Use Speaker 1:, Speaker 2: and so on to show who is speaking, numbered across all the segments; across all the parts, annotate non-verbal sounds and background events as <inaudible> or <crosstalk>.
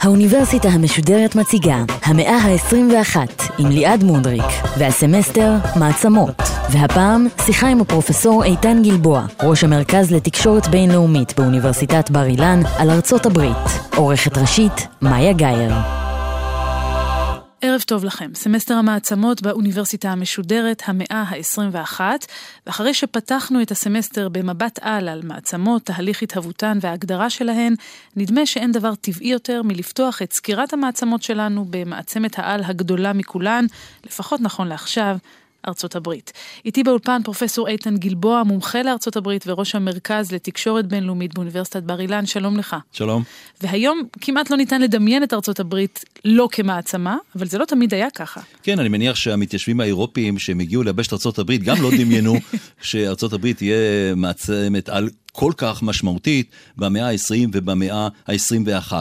Speaker 1: האוניברסיטה המשודרת מציגה המאה ה-21 עם ליעד מודריק והסמסטר מעצמות. והפעם שיחה עם הפרופסור איתן גלבוע ראש המרכז לתקשורת בינלאומית באוניברסיטת בר אילן על ארצות הברית. עורכת ראשית מאיה גאייר
Speaker 2: ערב טוב לכם, סמסטר המעצמות באוניברסיטה המשודרת, המאה ה-21, ואחרי שפתחנו את הסמסטר במבט על על מעצמות, תהליך התהוותן וההגדרה שלהן, נדמה שאין דבר טבעי יותר מלפתוח את סקירת המעצמות שלנו במעצמת העל הגדולה מכולן, לפחות נכון לעכשיו, ארצות הברית. איתי באולפן פרופסור איתן גלבוע, מומחה לארצות הברית וראש המרכז לתקשורת בינלאומית באוניברסיטת בר אילן, שלום לך.
Speaker 3: שלום.
Speaker 2: והיום כמעט לא ניתן לדמיין את ארצות הברית לא כמעצמה, אבל זה לא תמיד היה ככה.
Speaker 3: כן, אני מניח שהמתיישבים האירופיים שהם הגיעו לייבש ארצות הברית גם לא דמיינו <laughs> שארצות הברית תהיה מעצמת על כל כך משמעותית במאה ה-20 ובמאה ה-21.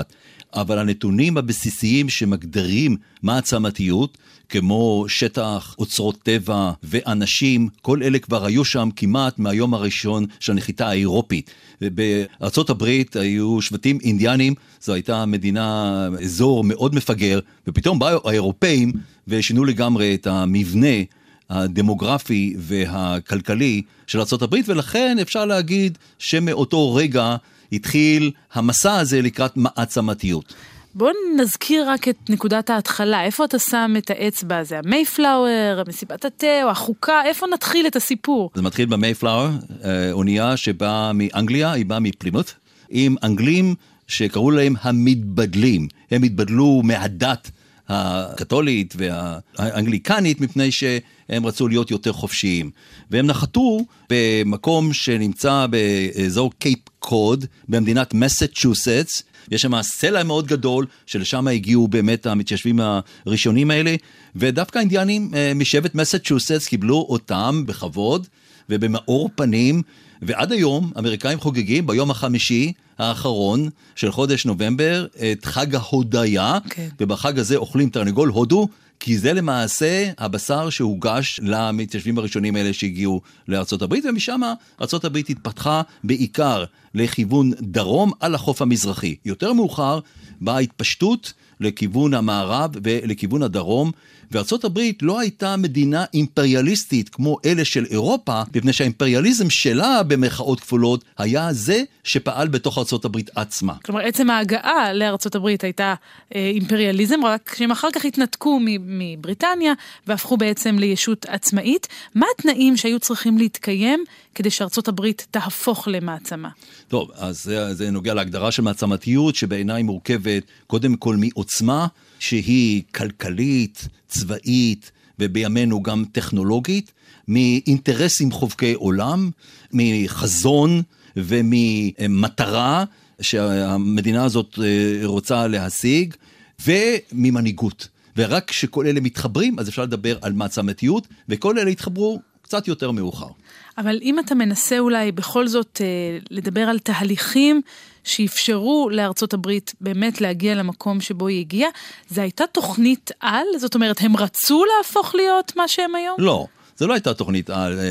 Speaker 3: אבל הנתונים הבסיסיים שמגדירים מעצמתיות, כמו שטח, אוצרות טבע ואנשים, כל אלה כבר היו שם כמעט מהיום הראשון של הנחיתה האירופית. בארצות הברית היו שבטים אינדיאנים, זו הייתה מדינה, אזור מאוד מפגר, ופתאום באו האירופאים ושינו לגמרי את המבנה הדמוגרפי והכלכלי של ארה"ב, ולכן אפשר להגיד שמאותו רגע התחיל המסע הזה לקראת מעצמתיות.
Speaker 2: בוא נזכיר רק את נקודת ההתחלה, איפה אתה שם את האצבע הזה? המייפלאואר, מסיבת התה או החוקה, איפה נתחיל את הסיפור?
Speaker 3: זה מתחיל במייפלאואר, אה, אונייה שבאה מאנגליה, היא באה מפלימות, עם אנגלים שקראו להם המתבדלים. הם התבדלו מהדת הקתולית והאנגליקנית מפני שהם רצו להיות יותר חופשיים. והם נחתו במקום שנמצא באזור קייפ קוד במדינת מסצ'וסטס. יש שם סלע מאוד גדול שלשם הגיעו באמת המתיישבים הראשונים האלה ודווקא האינדיאנים אה, משבט מסצ'וסטס קיבלו אותם בכבוד ובמאור פנים ועד היום אמריקאים חוגגים ביום החמישי האחרון של חודש נובמבר את חג ההודיה, okay. כן. ובחג הזה אוכלים תרנגול הודו, כי זה למעשה הבשר שהוגש למתיישבים הראשונים האלה שהגיעו לארצות הברית, ומשם ארצות הברית התפתחה בעיקר לכיוון דרום על החוף המזרחי. יותר מאוחר באה התפשטות לכיוון המערב ולכיוון הדרום, וארצות הברית לא הייתה מדינה אימפריאליסטית כמו אלה של אירופה, מפני שהאימפריאליזם שלה, במרכאות כפולות, היה זה שפעל בתוך ארצות הברית עצמה.
Speaker 2: כלומר, עצם ההגעה לארצות הברית הייתה אה, אימפריאליזם, רק שהם אחר כך התנתקו מבריטניה והפכו בעצם לישות עצמאית. מה התנאים שהיו צריכים להתקיים כדי שארצות הברית תהפוך למעצמה?
Speaker 3: טוב, אז זה, זה נוגע להגדרה של מעצמתיות, שבעיניי מורכבת קודם כל מעוצמה. שהיא כלכלית, צבאית ובימינו גם טכנולוגית, מאינטרסים חובקי עולם, מחזון וממטרה שהמדינה הזאת אה, רוצה להשיג, וממנהיגות. ורק כשכל אלה מתחברים, אז אפשר לדבר על מעצמתיות, וכל אלה יתחברו קצת יותר מאוחר.
Speaker 2: אבל אם אתה מנסה אולי בכל זאת אה, לדבר על תהליכים שאפשרו לארצות הברית באמת להגיע למקום שבו היא הגיעה, זו הייתה תוכנית על? זאת אומרת, הם רצו להפוך להיות מה שהם היום?
Speaker 3: לא. זה לא הייתה תוכנית על. אה,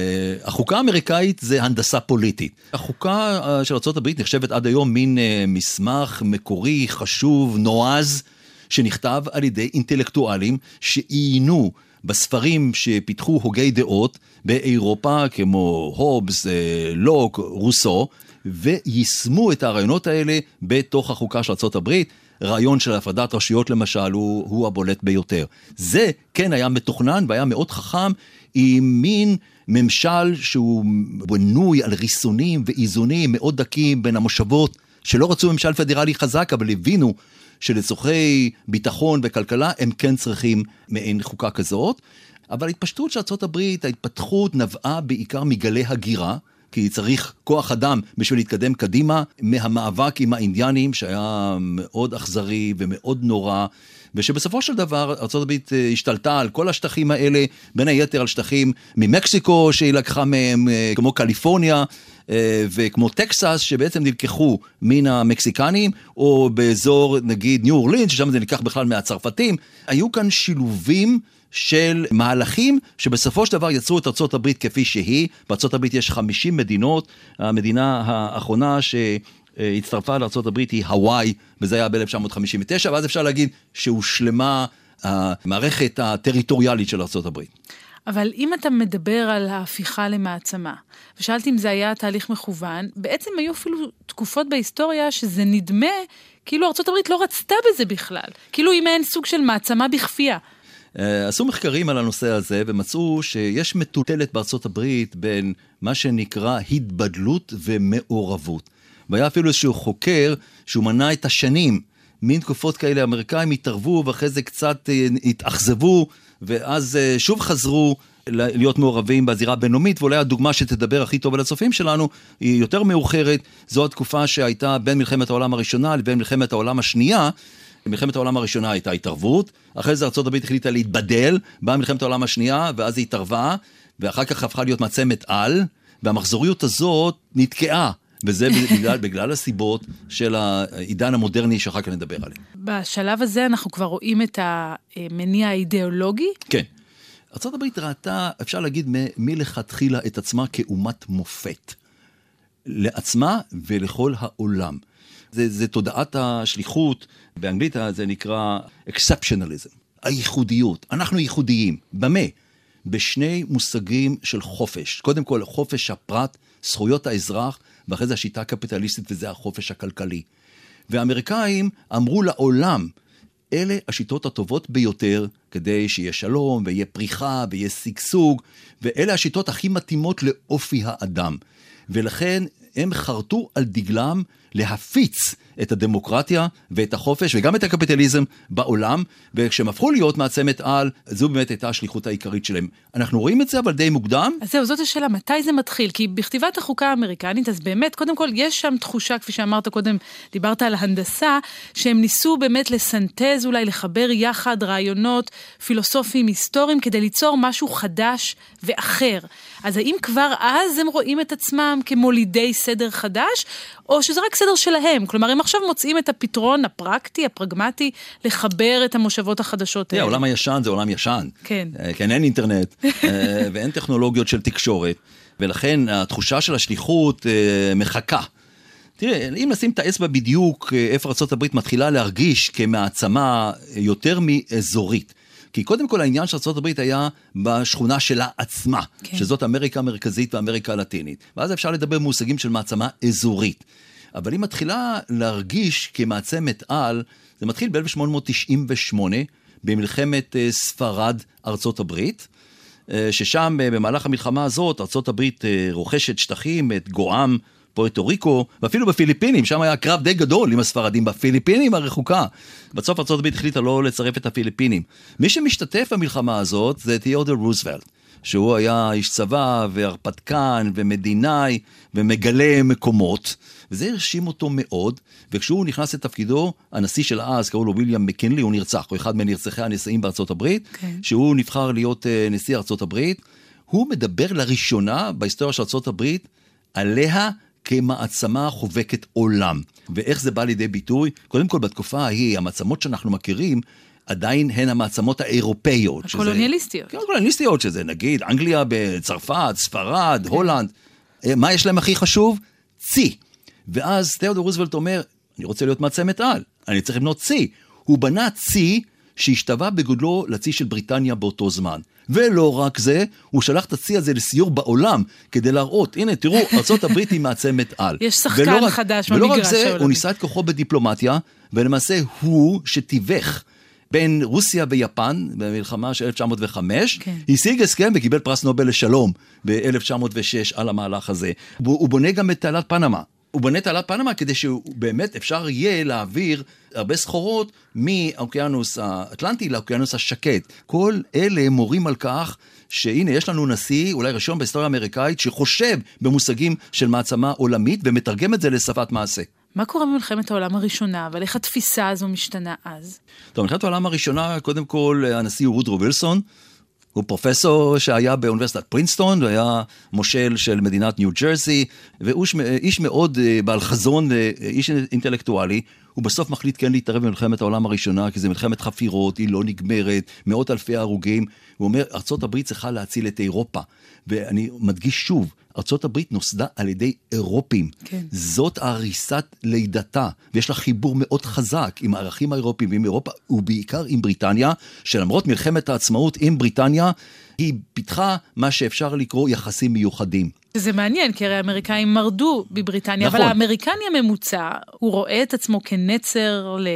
Speaker 3: החוקה האמריקאית זה הנדסה פוליטית. החוקה אה, של ארה"ב נחשבת עד היום מין אה, מסמך מקורי, חשוב, נועז, שנכתב על ידי אינטלקטואלים שעיינו בספרים שפיתחו הוגי דעות באירופה, כמו הובס, לוק, רוסו, ויישמו את הרעיונות האלה בתוך החוקה של ארה"ב. רעיון של הפרדת רשויות למשל הוא, הוא הבולט ביותר. זה כן היה מתוכנן והיה מאוד חכם עם מין ממשל שהוא בנוי על ריסונים ואיזונים מאוד דקים בין המושבות שלא רצו ממשל פדרלי חזק אבל הבינו שלצורכי ביטחון וכלכלה הם כן צריכים מעין חוקה כזאת. אבל ההתפשטות של ארה"ב, ההתפתחות נבעה בעיקר מגלי הגירה. כי צריך כוח אדם בשביל להתקדם קדימה, מהמאבק עם האינדיאנים, שהיה מאוד אכזרי ומאוד נורא. ושבסופו של דבר ארה"ב אה, השתלטה על כל השטחים האלה, בין היתר על שטחים ממקסיקו שהיא לקחה מהם, אה, כמו קליפורניה. אה, וכמו טקסס, שבעצם נלקחו מן המקסיקנים, או באזור נגיד ניו אורלין, ששם זה נלקח בכלל מהצרפתים, היו כאן שילובים של מהלכים שבסופו של דבר יצרו את ארצות הברית כפי שהיא. בארצות הברית יש 50 מדינות, המדינה האחרונה ש... הצטרפה לארה"ב היא הוואי, וזה היה ב-1959, ואז אפשר להגיד שהושלמה המערכת הטריטוריאלית של ארה"ב.
Speaker 2: אבל אם אתה מדבר על ההפיכה למעצמה, ושאלתי אם זה היה תהליך מכוון, בעצם היו אפילו תקופות בהיסטוריה שזה נדמה כאילו ארה"ב לא רצתה בזה בכלל. כאילו היא מעין סוג של מעצמה בכפייה.
Speaker 3: אה, עשו מחקרים על הנושא הזה ומצאו שיש מטוטלת בארצות הברית בין מה שנקרא התבדלות ומעורבות. והיה אפילו איזשהו חוקר שהוא מנה את השנים. מין תקופות כאלה האמריקאים התערבו ואחרי זה קצת אה, התאכזבו ואז אה, שוב חזרו להיות מעורבים בזירה הבינלאומית, ואולי הדוגמה שתדבר הכי טוב על הצופים שלנו היא יותר מאוחרת, זו התקופה שהייתה בין מלחמת העולם הראשונה לבין מלחמת העולם השנייה. במלחמת העולם הראשונה הייתה התערבות, אחרי זה ארה"ב החליטה להתבדל, באה מלחמת העולם השנייה, ואז היא התערבה, ואחר כך הפכה להיות מעצמת על, והמחזוריות הזאת נתקעה. וזה בגלל, בגלל הסיבות של העידן המודרני שאחר כך נדבר עליהם.
Speaker 2: בשלב הזה אנחנו כבר רואים את המניע האידיאולוגי?
Speaker 3: כן. ארה"ב ראתה, אפשר להגיד, מלכתחילה את עצמה כאומת מופת. לעצמה ולכל העולם. זה, זה תודעת השליחות, באנגלית זה נקרא exceptionalism, הייחודיות. אנחנו ייחודיים. במה? בשני מושגים של חופש. קודם כל, חופש הפרט, זכויות האזרח, ואחרי זה השיטה הקפיטליסטית וזה החופש הכלכלי. והאמריקאים אמרו לעולם, אלה השיטות הטובות ביותר כדי שיהיה שלום ויהיה פריחה ויהיה שגשוג, ואלה השיטות הכי מתאימות לאופי האדם. ולכן הם חרטו על דגלם להפיץ את הדמוקרטיה ואת החופש וגם את הקפיטליזם בעולם, וכשהם הפכו להיות מעצמת על, זו באמת הייתה השליחות העיקרית שלהם. אנחנו רואים את זה אבל די מוקדם.
Speaker 2: אז זהו, זאת השאלה, מתי זה מתחיל? כי בכתיבת החוקה האמריקנית, אז באמת, קודם כל, יש שם תחושה, כפי שאמרת קודם, דיברת על הנדסה, שהם ניסו באמת לסנטז, אולי לחבר יחד רעיונות פילוסופיים היסטוריים כדי ליצור משהו חדש ואחר. אז האם כבר אז הם רואים את עצמם כמולידי סדר חדש, או שזה רק סדר שלהם? כלומר, הם עכשיו מוצאים את הפתרון הפרקטי, הפרגמטי, לחבר את המושבות החדשות
Speaker 3: האלה. העולם הישן זה עולם ישן.
Speaker 2: כן.
Speaker 3: אה, כן, אין אינטרנט, אה, <laughs> ואין טכנולוגיות של תקשורת, ולכן התחושה של השליחות אה, מחכה. תראה, אם נשים את האצבע בדיוק איפה ארה"ב מתחילה להרגיש כמעצמה יותר מאזורית. כי קודם כל העניין של ארה"ב היה בשכונה שלה עצמה, כן. שזאת אמריקה המרכזית ואמריקה הלטינית. ואז אפשר לדבר במושגים של מעצמה אזורית. אבל היא מתחילה להרגיש כמעצמת על, זה מתחיל ב-1898, במלחמת אה, ספרד ארצות הברית, אה, ששם אה, במהלך המלחמה הזאת ארצות הברית רוכשת שטחים, את גואם, פוארטו ריקו, ואפילו בפיליפינים, שם היה קרב די גדול עם הספרדים, בפיליפינים הרחוקה. בסוף הברית החליטה לא לצרף את הפיליפינים. מי שמשתתף במלחמה הזאת זה תיאודור רוזוולט. שהוא היה איש צבא והרפתקן ומדינאי ומגלה מקומות, וזה הרשים אותו מאוד, וכשהוא נכנס לתפקידו, הנשיא של אז, קראו לו ויליאם מקינלי, הוא נרצח, הוא אחד מנרצחי הנשיאים בארצות הברית, okay. כן. שהוא נבחר להיות uh, נשיא ארצות הברית, הוא מדבר לראשונה בהיסטוריה של ארצות הברית עליה כמעצמה חובקת עולם. ואיך זה בא לידי ביטוי? קודם כל, בתקופה ההיא, המעצמות שאנחנו מכירים, עדיין הן המעצמות האירופאיות.
Speaker 2: הקולוניאליסטיות.
Speaker 3: כן, הקולוניאליסטיות, שזה נגיד אנגליה בצרפת, ספרד, כן. הולנד. אה, מה יש להם הכי חשוב? צי. ואז תיאודור רוזוולט אומר, אני רוצה להיות מעצמת על, אני צריך לבנות צי. הוא בנה צי שהשתווה בגודלו לצי של בריטניה באותו זמן. ולא רק זה, הוא שלח את הצי הזה לסיור בעולם כדי להראות, הנה תראו, <laughs> ארה"ב היא מעצמת על.
Speaker 2: יש שחקן רק, חדש במגרש
Speaker 3: העולמי. ולא רק זה, הוא ניסה את כוחו בדיפלומטיה, ולמעשה הוא שתיווך. בין רוסיה ויפן במלחמה של 1905, כן. השיג הסכם וקיבל פרס נובל לשלום ב-1906 על המהלך הזה. הוא בונה גם את תעלת פנמה. הוא בונה תעלת פנמה כדי שבאמת אפשר יהיה להעביר הרבה סחורות מהאוקיינוס האטלנטי לאוקיינוס השקט. כל אלה מורים על כך שהנה, יש לנו נשיא, אולי ראשון בהיסטוריה האמריקאית, שחושב במושגים של מעצמה עולמית ומתרגם את זה לשפת מעשה.
Speaker 2: מה קורה במלחמת העולם הראשונה, אבל איך התפיסה הזו משתנה אז?
Speaker 3: טוב, במלחמת העולם הראשונה, קודם כל, הנשיא הוא רודרו וילסון. הוא פרופסור שהיה באוניברסיטת פרינסטון, והיה מושל של מדינת ניו ג'רזי, והוא איש מאוד אה, בעל חזון ואיש אינטלקטואלי. הוא בסוף מחליט כן להתערב במלחמת העולם הראשונה, כי זו מלחמת חפירות, היא לא נגמרת, מאות אלפי הרוגים. הוא אומר, ארה"ב צריכה להציל את אירופה. ואני מדגיש שוב, ארה"ב נוסדה על ידי אירופים. כן. זאת הריסת לידתה, ויש לה חיבור מאוד חזק עם הערכים האירופיים ועם אירופה, ובעיקר עם בריטניה, שלמרות מלחמת העצמאות עם בריטניה, היא פיתחה מה שאפשר לקרוא יחסים מיוחדים.
Speaker 2: זה מעניין, כי הרי האמריקאים מרדו בבריטניה, נכון. אבל האמריקני הממוצע, הוא רואה את עצמו כנצר ל...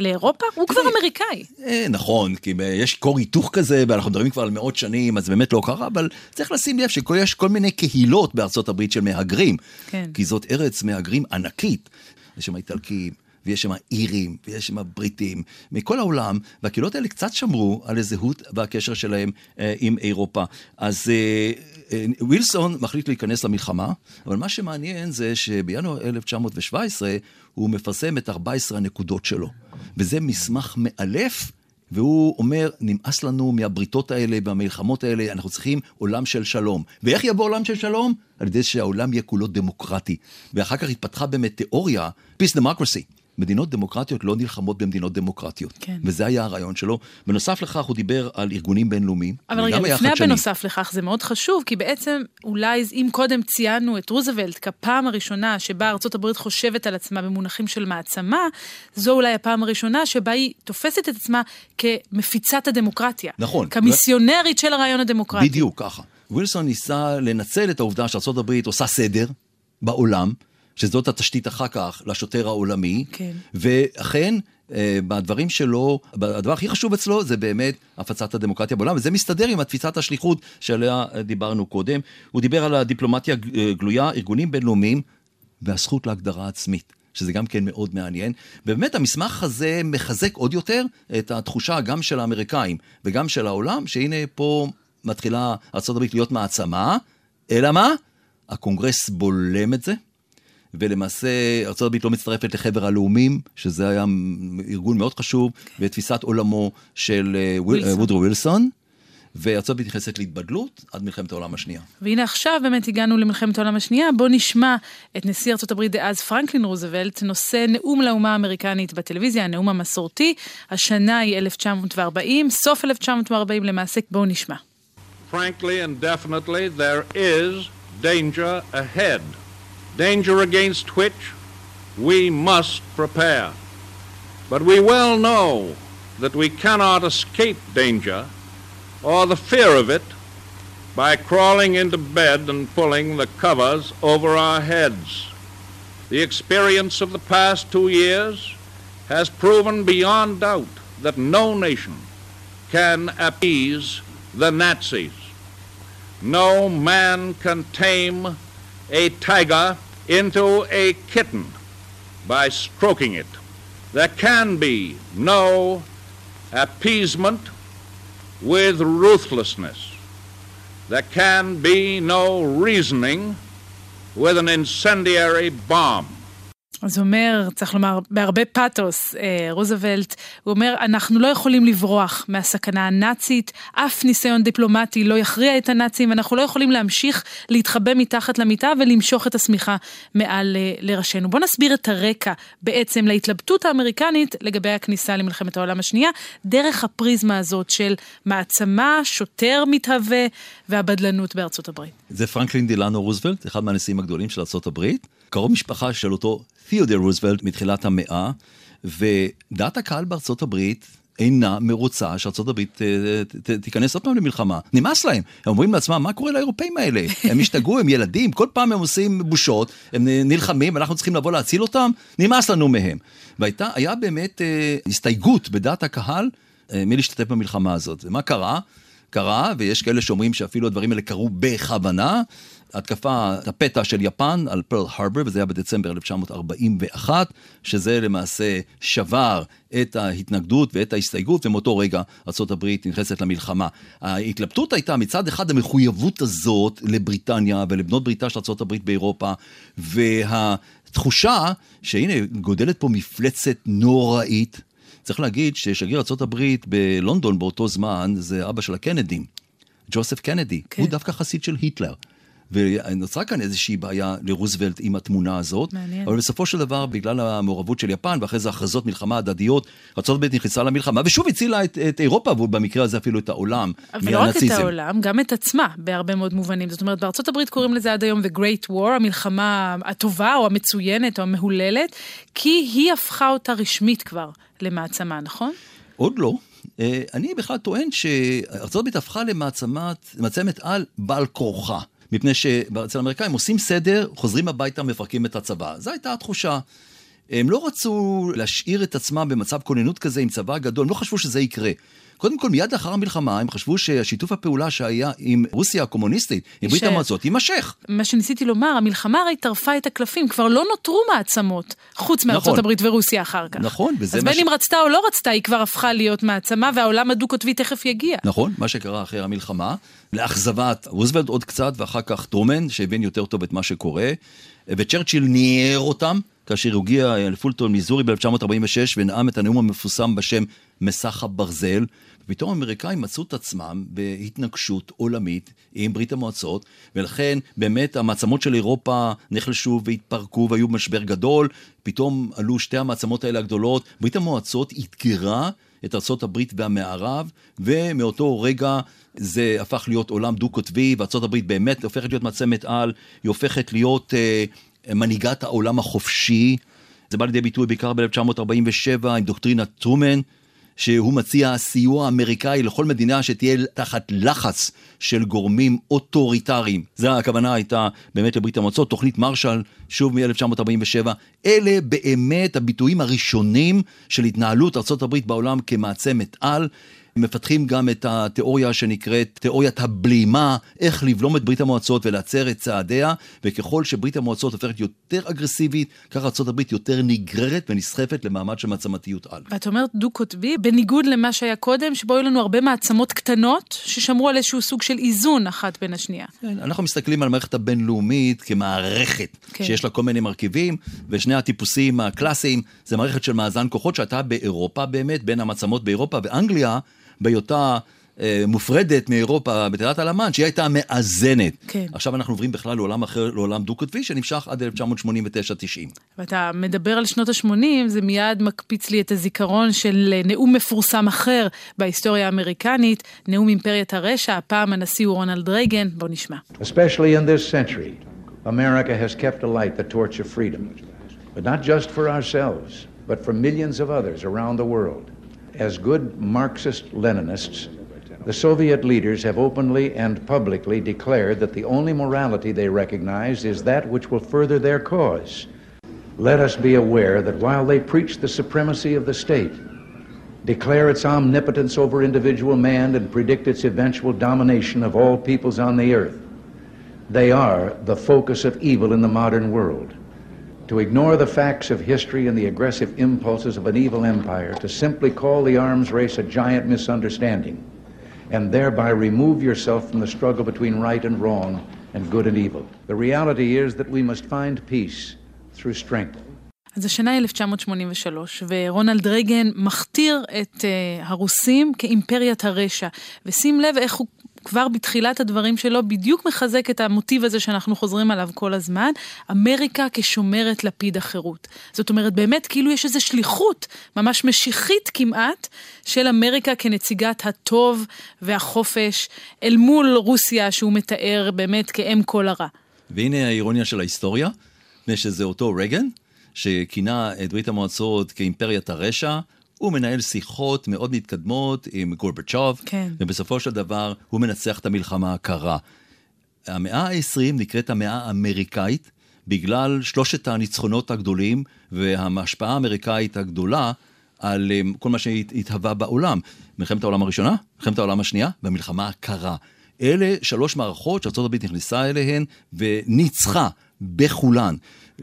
Speaker 2: לאירופה? הוא כבר אמריקאי.
Speaker 3: אה, נכון, כי יש קור היתוך כזה, ואנחנו מדברים כבר על מאות שנים, אז באמת לא קרה, אבל צריך לשים לב שיש כל מיני קהילות בארצות הברית של מהגרים. כן. כי זאת ארץ מהגרים ענקית. יש שם איטלקים. ויש שם אירים, ויש שם בריטים, מכל העולם, והקהילות האלה קצת שמרו על הזהות והקשר שלהם אה, עם אירופה. אז אה, אה, ווילסון מחליט להיכנס למלחמה, אבל מה שמעניין זה שבינואר 1917 הוא מפרסם את 14 הנקודות שלו. וזה מסמך מאלף. והוא אומר, נמאס לנו מהבריתות האלה והמלחמות האלה, אנחנו צריכים עולם של שלום. ואיך יבוא עולם של שלום? על ידי שהעולם יהיה כולו דמוקרטי. ואחר כך התפתחה באמת תיאוריה, peace democracy, מדינות דמוקרטיות לא נלחמות במדינות דמוקרטיות. כן. וזה היה הרעיון שלו. בנוסף לכך, הוא דיבר על ארגונים בינלאומיים.
Speaker 2: אבל רגע, לפני הבנוסף לכך, זה מאוד חשוב, כי בעצם אולי אם קודם ציינו את רוזוולט כפעם הראשונה שבה ארה"ב חושבת על עצמה במונחים של מעצמה, זו אולי הפעם הראשונה שבה היא תופסת את עצמה כמפיצת הדמוקרטיה.
Speaker 3: נכון.
Speaker 2: כמיסיונרית של הרעיון הדמוקרטי.
Speaker 3: בדיוק ככה. ווילסון ניסה לנצל את העובדה שארה"ב עושה סדר בעולם. שזאת התשתית אחר כך לשוטר העולמי. כן. ואכן, אה, בדברים שלו, הדבר הכי חשוב אצלו זה באמת הפצת הדמוקרטיה בעולם, וזה מסתדר עם התפיסת השליחות שעליה דיברנו קודם. הוא דיבר על הדיפלומטיה אה, גלויה, ארגונים בינלאומיים והזכות להגדרה עצמית. שזה גם כן מאוד מעניין. ובאמת המסמך הזה מחזק עוד יותר את התחושה גם של האמריקאים וגם של העולם, שהנה פה מתחילה ארה"ב להיות מעצמה, אלא מה? הקונגרס בולם את זה, ולמעשה ארה"ב לא מצטרפת לחבר הלאומים, שזה היה ארגון מאוד חשוב, ותפיסת עולמו של אה, וודרו ווילסון. וארצות נכנסת להתבדלות עד מלחמת העולם השנייה.
Speaker 2: והנה עכשיו באמת הגענו למלחמת העולם השנייה, בואו נשמע את נשיא ארצות הברית דאז פרנקלין רוזוולט נושא נאום לאומה האמריקנית בטלוויזיה, הנאום המסורתי, השנה היא 1940, סוף 1940 למעשה, בואו נשמע. Frankly and definitely there is danger ahead. Danger against which we must prepare. But we well know that we cannot escape danger or the fear of it by crawling into bed and pulling the covers over our heads. The experience of the past two years has proven beyond doubt that no nation can appease the Nazis. No man can tame a tiger into a kitten by stroking it. There can be no appeasement with ruthlessness. There can be no reasoning with an incendiary bomb. אז הוא אומר, צריך לומר, בהרבה פתוס, אה, רוזוולט, הוא אומר, אנחנו לא יכולים לברוח מהסכנה הנאצית, אף ניסיון דיפלומטי לא יכריע את הנאצים, ואנחנו לא יכולים להמשיך להתחבא מתחת למיטה ולמשוך את השמיכה מעל אה, לראשינו. בואו נסביר את הרקע בעצם להתלבטות האמריקנית לגבי הכניסה למלחמת העולם השנייה, דרך הפריזמה הזאת של מעצמה, שוטר מתהווה והבדלנות בארצות הברית.
Speaker 3: זה פרנקלין דילנו רוזוולט, אחד מהנשיאים הגדולים של ארצות הברית, קרוב משפחה של אותו תיאודר רוזוולט מתחילת המאה, ודעת הקהל בארצות הברית אינה מרוצה שארצות הברית אה, תיכנס עוד פעם למלחמה. נמאס להם. הם אומרים לעצמם, מה קורה לאירופאים האלה? הם השתגעו, הם ילדים, כל פעם הם עושים בושות, הם נלחמים, ואנחנו צריכים לבוא להציל אותם, נמאס לנו מהם. והיה באמת אה, הסתייגות בדעת הקהל אה, מלהשתתף במלחמה הזאת. ומה קרה? קרה, ויש כאלה שאומרים שאפילו הדברים האלה קרו בכוונה, התקפה, הפתע של יפן על פרל הרבר, וזה היה בדצמבר 1941, שזה למעשה שבר את ההתנגדות ואת ההסתייגות, ומאותו רגע ארה"ב נכנסת למלחמה. ההתלבטות הייתה מצד אחד המחויבות הזאת לבריטניה ולבנות בריתה של ארה"ב באירופה, והתחושה שהנה גודלת פה מפלצת נוראית. צריך להגיד ששגריר ארה"ב בלונדון באותו זמן זה אבא של הקנדים, ג'וסף קנדי, כן. הוא דווקא חסיד של היטלר. ונוצרה כאן איזושהי בעיה לרוזוולט עם התמונה הזאת.
Speaker 2: מעניין.
Speaker 3: אבל בסופו של דבר, בגלל המעורבות של יפן, ואחרי זה הכרזות מלחמה הדדיות, ארה"ב נכנסה למלחמה, ושוב הצילה את, את אירופה, ובמקרה הזה אפילו את העולם
Speaker 2: מהנאציזם. ולא רק את העולם, גם את עצמה, בהרבה מאוד מובנים. זאת אומרת, בארצות הברית קוראים לזה עד היום The Great War, המלחמה הטובה, או המצוינת, או המהוללת, כי היא הפכה אותה רשמית כבר למעצמה, נכון?
Speaker 3: עוד לא. אה, אני בכלל טוען שארצות הברית הפכה למעצמת על בעל כורחה. מפני שאצל האמריקאים עושים סדר, חוזרים הביתה, מפרקים את הצבא. זו הייתה התחושה. הם לא רצו להשאיר את עצמם במצב כוננות כזה עם צבא גדול, הם לא חשבו שזה יקרה. קודם כל, מיד לאחר המלחמה, הם חשבו שהשיתוף הפעולה שהיה עם רוסיה הקומוניסטית, עם ברית המועצות, יימשך.
Speaker 2: מה שניסיתי לומר, המלחמה הרי טרפה את הקלפים, כבר לא נותרו מעצמות, חוץ מארצות נכון. הברית ורוסיה אחר כך.
Speaker 3: נכון,
Speaker 2: וזה אז בין ש... אם רצתה או לא רצתה, היא כבר הפכה להיות מעצמה, והעולם הדו-קוטבי תכף יגיע.
Speaker 3: נכון, מה שקרה אחרי המלחמה, לאכזבת רוזוולט עוד קצת, ואחר כך טרומן, שהבין יותר טוב את מה שקורה, וצ'רצ'יל ניער אותם. כאשר הוא הגיע לפולטון, מיזורי ב-1946 ונאם את הנאום המפורסם בשם מסך הברזל, ופתאום האמריקאים מצאו את עצמם בהתנגשות עולמית עם ברית המועצות, ולכן באמת המעצמות של אירופה נחלשו והתפרקו והיו במשבר גדול, פתאום עלו שתי המעצמות האלה הגדולות, ברית המועצות אתגרה את ארה"ב והמערב, ומאותו רגע זה הפך להיות עולם דו-קוטבי, וארה"ב באמת הופכת להיות מעצמת על, היא הופכת להיות אה, מנהיגת העולם החופשי. זה בא לידי ביטוי בעיקר ב-1947 עם דוקטרינת טרומן, שהוא מציע סיוע אמריקאי לכל מדינה שתהיה תחת לחץ של גורמים אוטוריטריים. זו הכוונה הייתה באמת לברית המועצות, תוכנית מרשל, שוב מ-1947. אלה באמת הביטויים הראשונים של התנהלות ארה"ב בעולם כמעצמת על. מפתחים גם את התיאוריה שנקראת תיאוריית הבלימה, איך לבלום את ברית המועצות ולהצר את צעדיה, וככל שברית המועצות הופכת יותר אגרסיבית, ככה ארה"ב יותר נגררת ונסחפת למעמד של מעצמתיות על.
Speaker 2: ואת אומרת דו-קוטבי, בניגוד למה שהיה קודם, שבו היו לנו הרבה מעצמות קטנות, ששמרו על איזשהו סוג של איזון אחת בין השנייה.
Speaker 3: כן, אנחנו מסתכלים על המערכת הבינלאומית כמערכת, כן. שיש לה כל מיני מרכיבים, ושני הטיפוסים הקלאסיים, זה מערכת של מאזן כוחות שהייתה באירופה באמת, בין המעצמות באירופה ואנגליה. בהיותה אה, מופרדת מאירופה בתחילת הלמן, שהיא הייתה מאזנת.
Speaker 2: כן.
Speaker 3: עכשיו אנחנו עוברים בכלל לעולם אחר, לעולם דו-קוטבי, שנמשך עד 1989-90.
Speaker 2: ואתה מדבר על שנות ה-80, זה מיד מקפיץ לי את הזיכרון של אה, נאום מפורסם אחר בהיסטוריה האמריקנית, נאום אימפריית הרשע, הפעם הנשיא הוא רונלד רייגן, בוא נשמע. Especially in this century, America has kept alight the torch of freedom, but not just for ourselves, but for millions of others around the world. As good Marxist Leninists, the Soviet leaders have openly and publicly declared that the only morality they recognize is that which will further their cause. Let us be aware that while they preach the supremacy of the state, declare its omnipotence over individual man, and predict its eventual domination of all peoples on the earth, they are the focus of evil in the modern world. To ignore the facts of history and the aggressive impulses of an evil empire, to simply call the arms race a giant misunderstanding, and thereby remove yourself from the struggle between right and wrong and good and evil. The reality is that we must find peace through strength. אז השנה היא 1983, ורונלד רייגן מכתיר את uh, הרוסים כאימפריית הרשע. ושים לב איך הוא כבר בתחילת הדברים שלו בדיוק מחזק את המוטיב הזה שאנחנו חוזרים עליו כל הזמן, אמריקה כשומרת לפיד החירות. זאת אומרת, באמת כאילו יש איזו שליחות ממש משיחית כמעט של אמריקה כנציגת הטוב והחופש אל מול רוסיה שהוא מתאר באמת כאם כל הרע.
Speaker 3: והנה האירוניה של ההיסטוריה, מפני שזה אותו רייגן, שכינה את ברית המועצות כאימפריית הרשע, הוא מנהל שיחות מאוד מתקדמות עם גורבצ'וב,
Speaker 2: כן.
Speaker 3: ובסופו של דבר הוא מנצח את המלחמה הקרה. המאה ה-20 נקראת המאה האמריקאית, בגלל שלושת הניצחונות הגדולים וההשפעה האמריקאית הגדולה על um, כל מה שהתהווה בעולם. מלחמת העולם הראשונה, מלחמת העולם השנייה והמלחמה הקרה. אלה שלוש מערכות שארה"ב נכנסה אליהן וניצחה בכולן.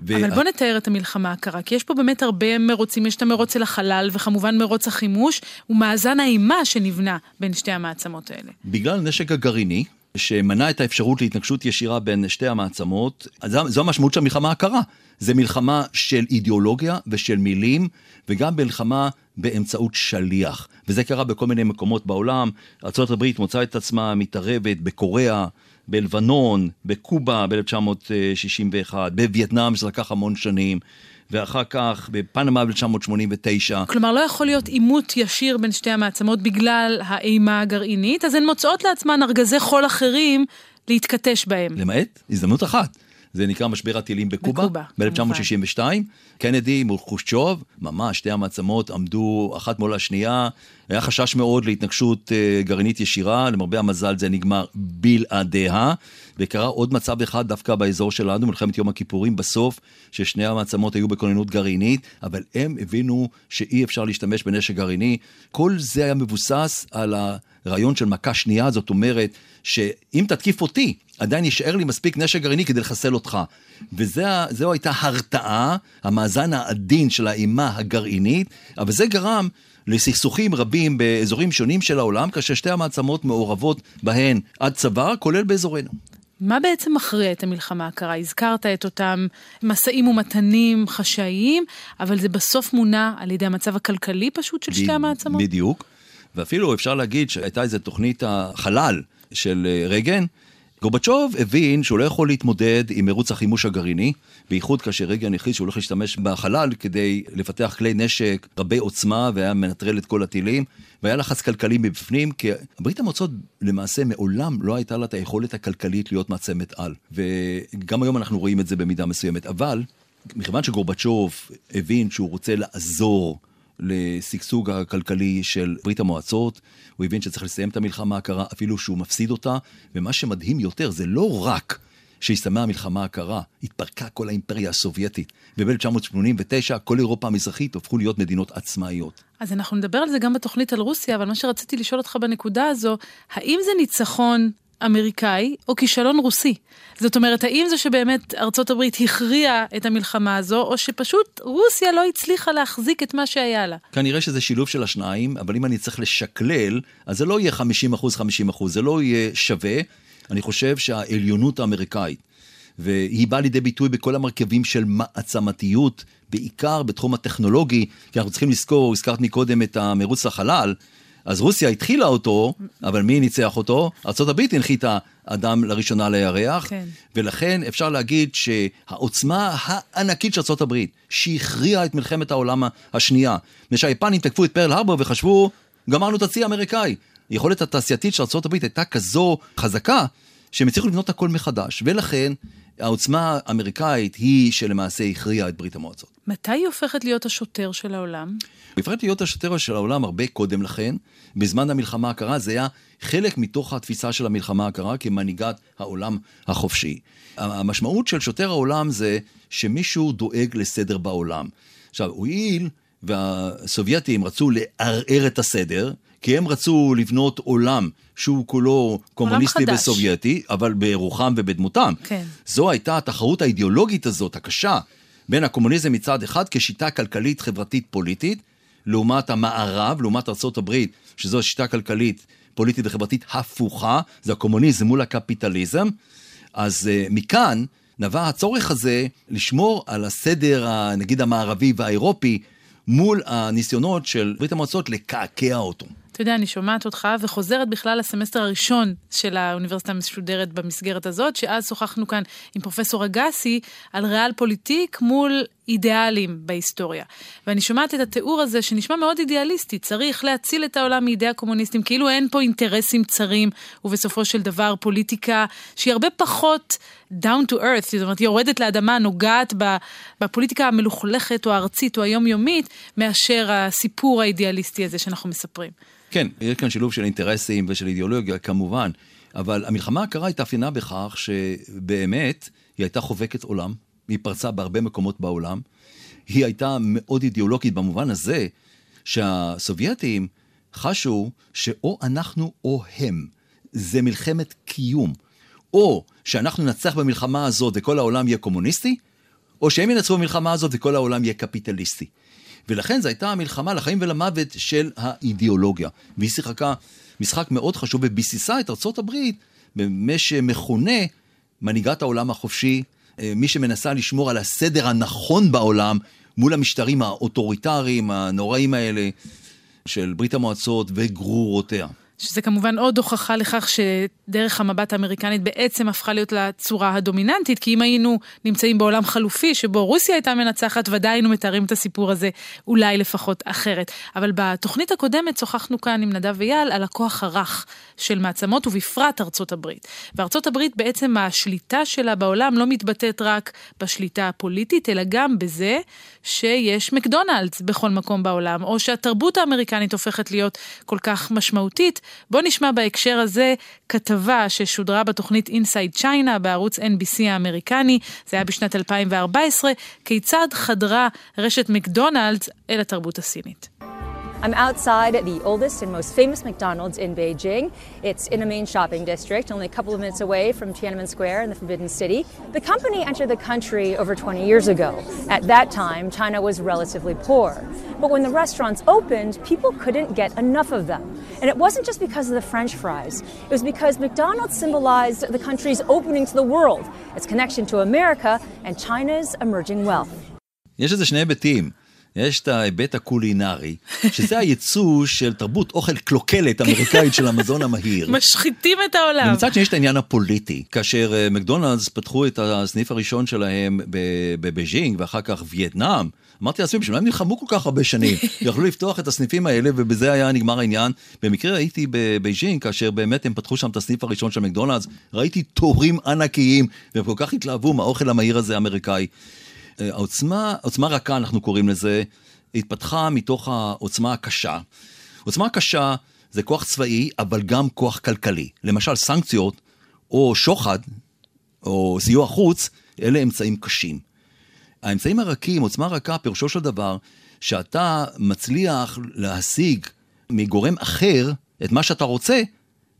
Speaker 2: ו... אבל בוא נתאר את המלחמה הקרה, כי יש פה באמת הרבה מרוצים, יש את המרוץ אל החלל, וכמובן מרוץ החימוש, ומאזן האימה שנבנה בין שתי המעצמות האלה.
Speaker 3: בגלל הנשק הגרעיני, שמנע את האפשרות להתנגשות ישירה בין שתי המעצמות, זו, זו המשמעות של המלחמה הקרה. זה מלחמה של אידיאולוגיה ושל מילים, וגם מלחמה באמצעות שליח. וזה קרה בכל מיני מקומות בעולם. ארה"ב מוצאה את עצמה מתערבת בקוריאה, בלבנון, בקובה ב-1961, בווייטנאם שזה לקח המון שנים. ואחר כך בפנמה ב-1989.
Speaker 2: כלומר, לא יכול להיות עימות ישיר בין שתי המעצמות בגלל האימה הגרעינית, אז הן מוצאות לעצמן ארגזי חול אחרים להתכתש בהם.
Speaker 3: למעט הזדמנות אחת. זה נקרא משבר הטילים בקובה, ב-1962. קנדי מול חושצ'וב, ממש שתי המעצמות עמדו אחת מול השנייה. היה חשש מאוד להתנגשות אה, גרעינית ישירה, למרבה המזל זה נגמר בלעדיה. וקרה עוד מצב אחד דווקא באזור שלנו, מלחמת יום הכיפורים בסוף, ששני המעצמות היו בכוננות גרעינית, אבל הם הבינו שאי אפשר להשתמש בנשק גרעיני. כל זה היה מבוסס על הרעיון של מכה שנייה, זאת אומרת, שאם תתקיף אותי, עדיין יישאר לי מספיק נשק גרעיני כדי לחסל אותך. וזו הייתה הרתעה, המאזן העדין של האימה הגרעינית, אבל זה גרם לסכסוכים רבים באזורים שונים של העולם, כאשר שתי המעצמות מעורבות בהן עד צוואר, כולל באזורנו.
Speaker 2: מה בעצם מכריע את המלחמה הקרה? הזכרת את אותם משאים ומתנים חשאיים, אבל זה בסוף מונע על ידי המצב הכלכלי פשוט של שתי המעצמות?
Speaker 3: בדיוק, ואפילו אפשר להגיד שהייתה איזו תוכנית החלל של אה, רייגן, גורבצ'וב הבין שהוא לא יכול להתמודד עם מרוץ החימוש הגרעיני, בייחוד כאשר רגן הכריז שהוא הולך להשתמש בחלל כדי לפתח כלי נשק רבי עוצמה והיה מנטרל את כל הטילים, והיה לחץ כלכלי מבפנים, כי ברית המועצות למעשה מעולם לא הייתה לה את היכולת הכלכלית להיות מעצמת על. וגם היום אנחנו רואים את זה במידה מסוימת. אבל מכיוון שגורבצ'וב הבין שהוא רוצה לעזור לשגשוג הכלכלי של ברית המועצות, הוא הבין שצריך לסיים את המלחמה הקרה אפילו שהוא מפסיד אותה, ומה שמדהים יותר זה לא רק שהסתיימה המלחמה הקרה, התפרקה כל האימפריה הסובייטית, וב-1989 כל אירופה המזרחית הפכו להיות מדינות עצמאיות.
Speaker 2: אז אנחנו נדבר על זה גם בתוכנית על רוסיה, אבל מה שרציתי לשאול אותך בנקודה הזו, האם זה ניצחון אמריקאי או כישלון רוסי. זאת אומרת, האם זה שבאמת ארצות הברית הכריעה את המלחמה הזו, או שפשוט רוסיה לא הצליחה להחזיק את מה שהיה לה?
Speaker 3: כנראה שזה שילוב של השניים, אבל אם אני צריך לשקלל, אז זה לא יהיה 50 אחוז, 50 אחוז, זה לא יהיה שווה. אני חושב שהעליונות האמריקאית, והיא באה לידי ביטוי בכל המרכיבים של מעצמתיות, בעיקר בתחום הטכנולוגי, כי אנחנו צריכים לזכור, הזכרת מקודם את המרוץ לחלל, אז רוסיה התחילה אותו, אבל מי ניצח אותו? ארה"ב הנחיתה אדם לראשונה לירח, כן. ולכן אפשר להגיד שהעוצמה הענקית של ארה"ב, שהכריעה את מלחמת העולם השנייה, מפני שהיפנים תקפו את פרל הרבר וחשבו, גמרנו את הצי האמריקאי. היכולת התעשייתית של ארה"ב הייתה כזו חזקה, שהם הצליחו לבנות הכל מחדש, ולכן העוצמה האמריקאית היא שלמעשה הכריעה את ברית המועצות.
Speaker 2: מתי היא הופכת להיות השוטר של העולם?
Speaker 3: היא הופכת להיות השוטר של העולם הרבה קודם לכן. בזמן המלחמה הקרה זה היה חלק מתוך התפיסה של המלחמה הקרה כמנהיגת העולם החופשי. המשמעות של שוטר העולם זה שמישהו דואג לסדר בעולם. עכשיו, הואיל והסובייטים רצו לערער את הסדר, כי הם רצו לבנות עולם שהוא כולו קומוניסטי וסובייטי, אבל ברוחם ובדמותם. כן. זו הייתה התחרות האידיאולוגית הזאת, הקשה, בין הקומוניזם מצד אחד כשיטה כלכלית, חברתית, פוליטית, לעומת המערב, לעומת ארה"ב, שזו שיטה כלכלית, פוליטית וחברתית הפוכה, זה הקומוניזם מול הקפיטליזם. אז uh, מכאן נבע הצורך הזה לשמור על הסדר, נגיד המערבי והאירופי, מול הניסיונות של ברית המועצות לקעקע אותו.
Speaker 2: אתה יודע, אני שומעת אותך וחוזרת בכלל לסמסטר הראשון של האוניברסיטה המשודרת במסגרת הזאת, שאז שוחחנו כאן עם פרופסור אגסי על ריאל פוליטיק מול אידיאלים בהיסטוריה. ואני שומעת את התיאור הזה שנשמע מאוד אידיאליסטי, צריך להציל את העולם מידי הקומוניסטים, כאילו אין פה אינטרסים צרים, ובסופו של דבר פוליטיקה שהיא הרבה פחות down to earth, זאת אומרת, היא יורדת לאדמה, נוגעת בפוליטיקה המלוכלכת או הארצית או היומיומית, מאשר הסיפור האידיאליסטי הזה שאנחנו מספרים.
Speaker 3: כן, יש כאן שילוב של אינטרסים ושל אידיאולוגיה, כמובן, אבל המלחמה הקרה התאפיינה בכך שבאמת היא הייתה חובקת עולם, היא פרצה בהרבה מקומות בעולם. היא הייתה מאוד אידיאולוגית במובן הזה שהסובייטים חשו שאו אנחנו או הם. זה מלחמת קיום. או שאנחנו ננצח במלחמה הזאת וכל העולם יהיה קומוניסטי, או שהם ינצחו במלחמה הזאת וכל העולם יהיה קפיטליסטי. ולכן זו הייתה המלחמה לחיים ולמוות של האידיאולוגיה. והיא שיחקה משחק מאוד חשוב וביססה את ארצות הברית במה שמכונה מנהיגת העולם החופשי, אה, מי שמנסה לשמור על הסדר הנכון בעולם מול המשטרים האוטוריטריים הנוראים האלה של ברית המועצות וגרורותיה.
Speaker 2: שזה כמובן עוד הוכחה לכך שדרך המבט האמריקנית בעצם הפכה להיות לצורה הדומיננטית, כי אם היינו נמצאים בעולם חלופי שבו רוסיה הייתה מנצחת, ודאי היינו מתארים את הסיפור הזה אולי לפחות אחרת. אבל בתוכנית הקודמת שוחחנו כאן עם נדב אייל על הכוח הרך של מעצמות, ובפרט ארצות הברית. וארצות הברית בעצם השליטה שלה בעולם לא מתבטאת רק בשליטה הפוליטית, אלא גם בזה שיש מקדונלדס בכל מקום בעולם, או שהתרבות האמריקנית הופכת להיות כל כך משמעותית. בואו נשמע בהקשר הזה כתבה ששודרה בתוכנית Inside China בערוץ NBC האמריקני, זה היה בשנת 2014, כיצד חדרה רשת מקדונלדס אל התרבות הסינית.
Speaker 4: I'm outside the oldest and most famous McDonald's in Beijing. It's in a main shopping district, only a couple of minutes away from Tiananmen Square in the Forbidden City. The company entered the country over 20 years ago. At that time, China was relatively poor. But when the restaurants opened, people couldn't get enough of them. And it wasn't just because of the French fries, it was because McDonald's symbolized the country's opening to the world, its connection to America, and China's emerging wealth.
Speaker 3: יש איזה שני היבטים. יש את ההיבט הקולינרי, שזה הייצוא של תרבות אוכל קלוקלת אמריקאית של המזון המהיר.
Speaker 2: משחיתים את העולם.
Speaker 3: ומצד שני יש את העניין הפוליטי, כאשר אה, מקדונלדס פתחו את הסניף הראשון שלהם בבייג'ינג ואחר כך וייטנאם. אמרתי לעצמי, בשביל מה הם נלחמו כל כך הרבה שנים? יכלו לפתוח את הסניפים האלה ובזה היה נגמר העניין. במקרה הייתי בבייג'ינג, כאשר באמת הם פתחו שם את הסניף הראשון של מקדונלדס, ראיתי תורים ענקיים, והם כל כך התלהבו מהאוכל המהיר הזה האמריקאי. העוצמה, עוצמה רכה אנחנו קוראים לזה, התפתחה מתוך העוצמה הקשה. עוצמה קשה זה כוח צבאי, אבל גם כוח כלכלי. למשל סנקציות, או שוחד, או סיוע חוץ, אלה אמצעים קשים. האמצעים הרכים, עוצמה רכה, פירושו של דבר, שאתה מצליח להשיג מגורם אחר את מה שאתה רוצה,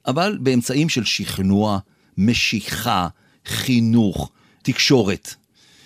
Speaker 3: אבל באמצעים של שכנוע, משיכה, חינוך, תקשורת.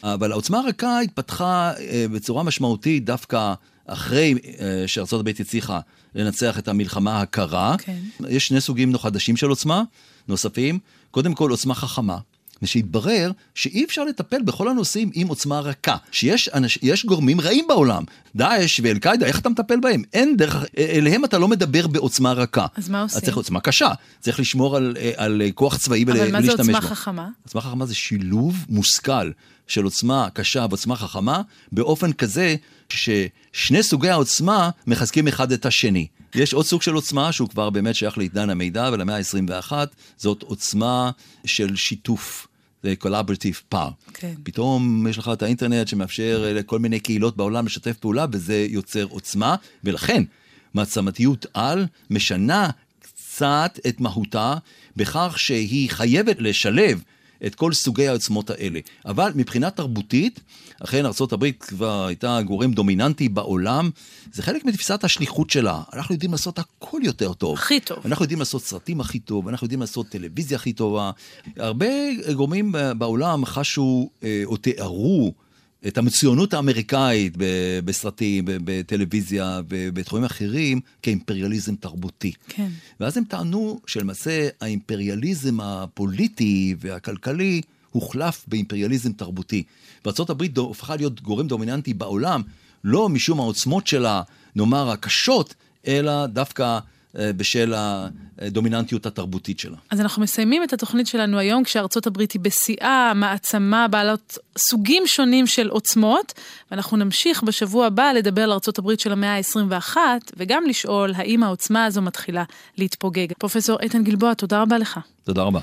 Speaker 3: אבל העוצמה הרכה התפתחה אה, בצורה משמעותית דווקא אחרי אה, שארצות הברית הצליחה לנצח את המלחמה הקרה. Okay. כן. יש שני סוגים חדשים של עוצמה נוספים. קודם כל עוצמה חכמה. ושהתברר שאי אפשר לטפל בכל הנושאים עם עוצמה רכה. שיש אנש, גורמים רעים בעולם. דאעש ואל-קאעידה, איך אתה מטפל בהם? אין דרך, אליהם אתה לא מדבר בעוצמה רכה.
Speaker 2: אז מה עושים?
Speaker 3: צריך עוצמה קשה. צריך לשמור על, על כוח צבאי ולהשתמש בו.
Speaker 2: אבל מה זה עוצמה חכמה?
Speaker 3: עוצמה חכמה זה שילוב מושכל של עוצמה קשה ועוצמה חכמה, באופן כזה ששני סוגי העוצמה מחזקים אחד את השני. יש עוד סוג של עוצמה שהוא כבר באמת שייך לעידן המידע ולמאה ה-21, זאת עוצמה של שיתוף. זה collaborative power. כן. פתאום יש לך את האינטרנט שמאפשר לכל מיני קהילות בעולם לשתף פעולה, וזה יוצר עוצמה, ולכן מעצמתיות על משנה קצת את מהותה בכך שהיא חייבת לשלב את כל סוגי העוצמות האלה. אבל מבחינה תרבותית, אכן ארה"ב כבר הייתה גורם דומיננטי בעולם, זה חלק מתפיסת השליחות שלה. אנחנו יודעים לעשות הכל יותר טוב.
Speaker 2: הכי טוב.
Speaker 3: אנחנו יודעים לעשות סרטים הכי טוב, אנחנו יודעים לעשות טלוויזיה הכי טובה. הרבה גורמים בעולם חשו אה, או תיארו את המצוינות האמריקאית בסרטים, בטלוויזיה ובתחומים אחרים כאימפריאליזם תרבותי.
Speaker 2: כן.
Speaker 3: ואז הם טענו שלמעשה האימפריאליזם הפוליטי והכלכלי הוחלף באימפריאליזם תרבותי. וארה"ב הפכה להיות גורם דומיננטי בעולם, לא משום העוצמות שלה, נאמר, הקשות, אלא דווקא בשל הדומיננטיות התרבותית שלה.
Speaker 2: אז אנחנו מסיימים את התוכנית שלנו היום כשארצות הברית היא בשיאה, מעצמה בעלות סוגים שונים של עוצמות, ואנחנו נמשיך בשבוע הבא לדבר על ארצות הברית של המאה ה-21, וגם לשאול האם העוצמה הזו מתחילה להתפוגג. פרופסור איתן גלבוע, תודה רבה לך.
Speaker 3: תודה רבה.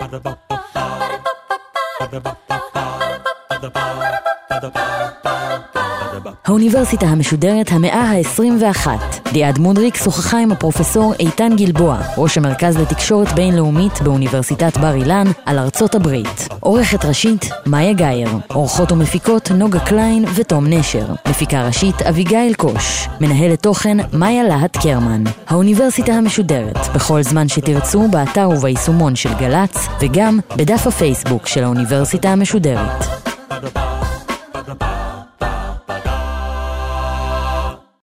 Speaker 3: Ba-da-ba-ba-ba
Speaker 1: האוניברסיטה המשודרת המאה ה-21. ליעד מודריק שוחחה עם הפרופסור איתן גלבוע, ראש המרכז לתקשורת בינלאומית באוניברסיטת בר אילן, על ארצות הברית. עורכת ראשית, מאיה גאייר. עורכות ומפיקות, נוגה קליין ותום נשר. מפיקה ראשית, אביגיל קוש. מנהלת תוכן, מאיה להט קרמן. האוניברסיטה המשודרת, בכל זמן שתרצו, באתר וביישומון של גל"צ, וגם בדף הפייסבוק של האוניברסיטה המשודרת.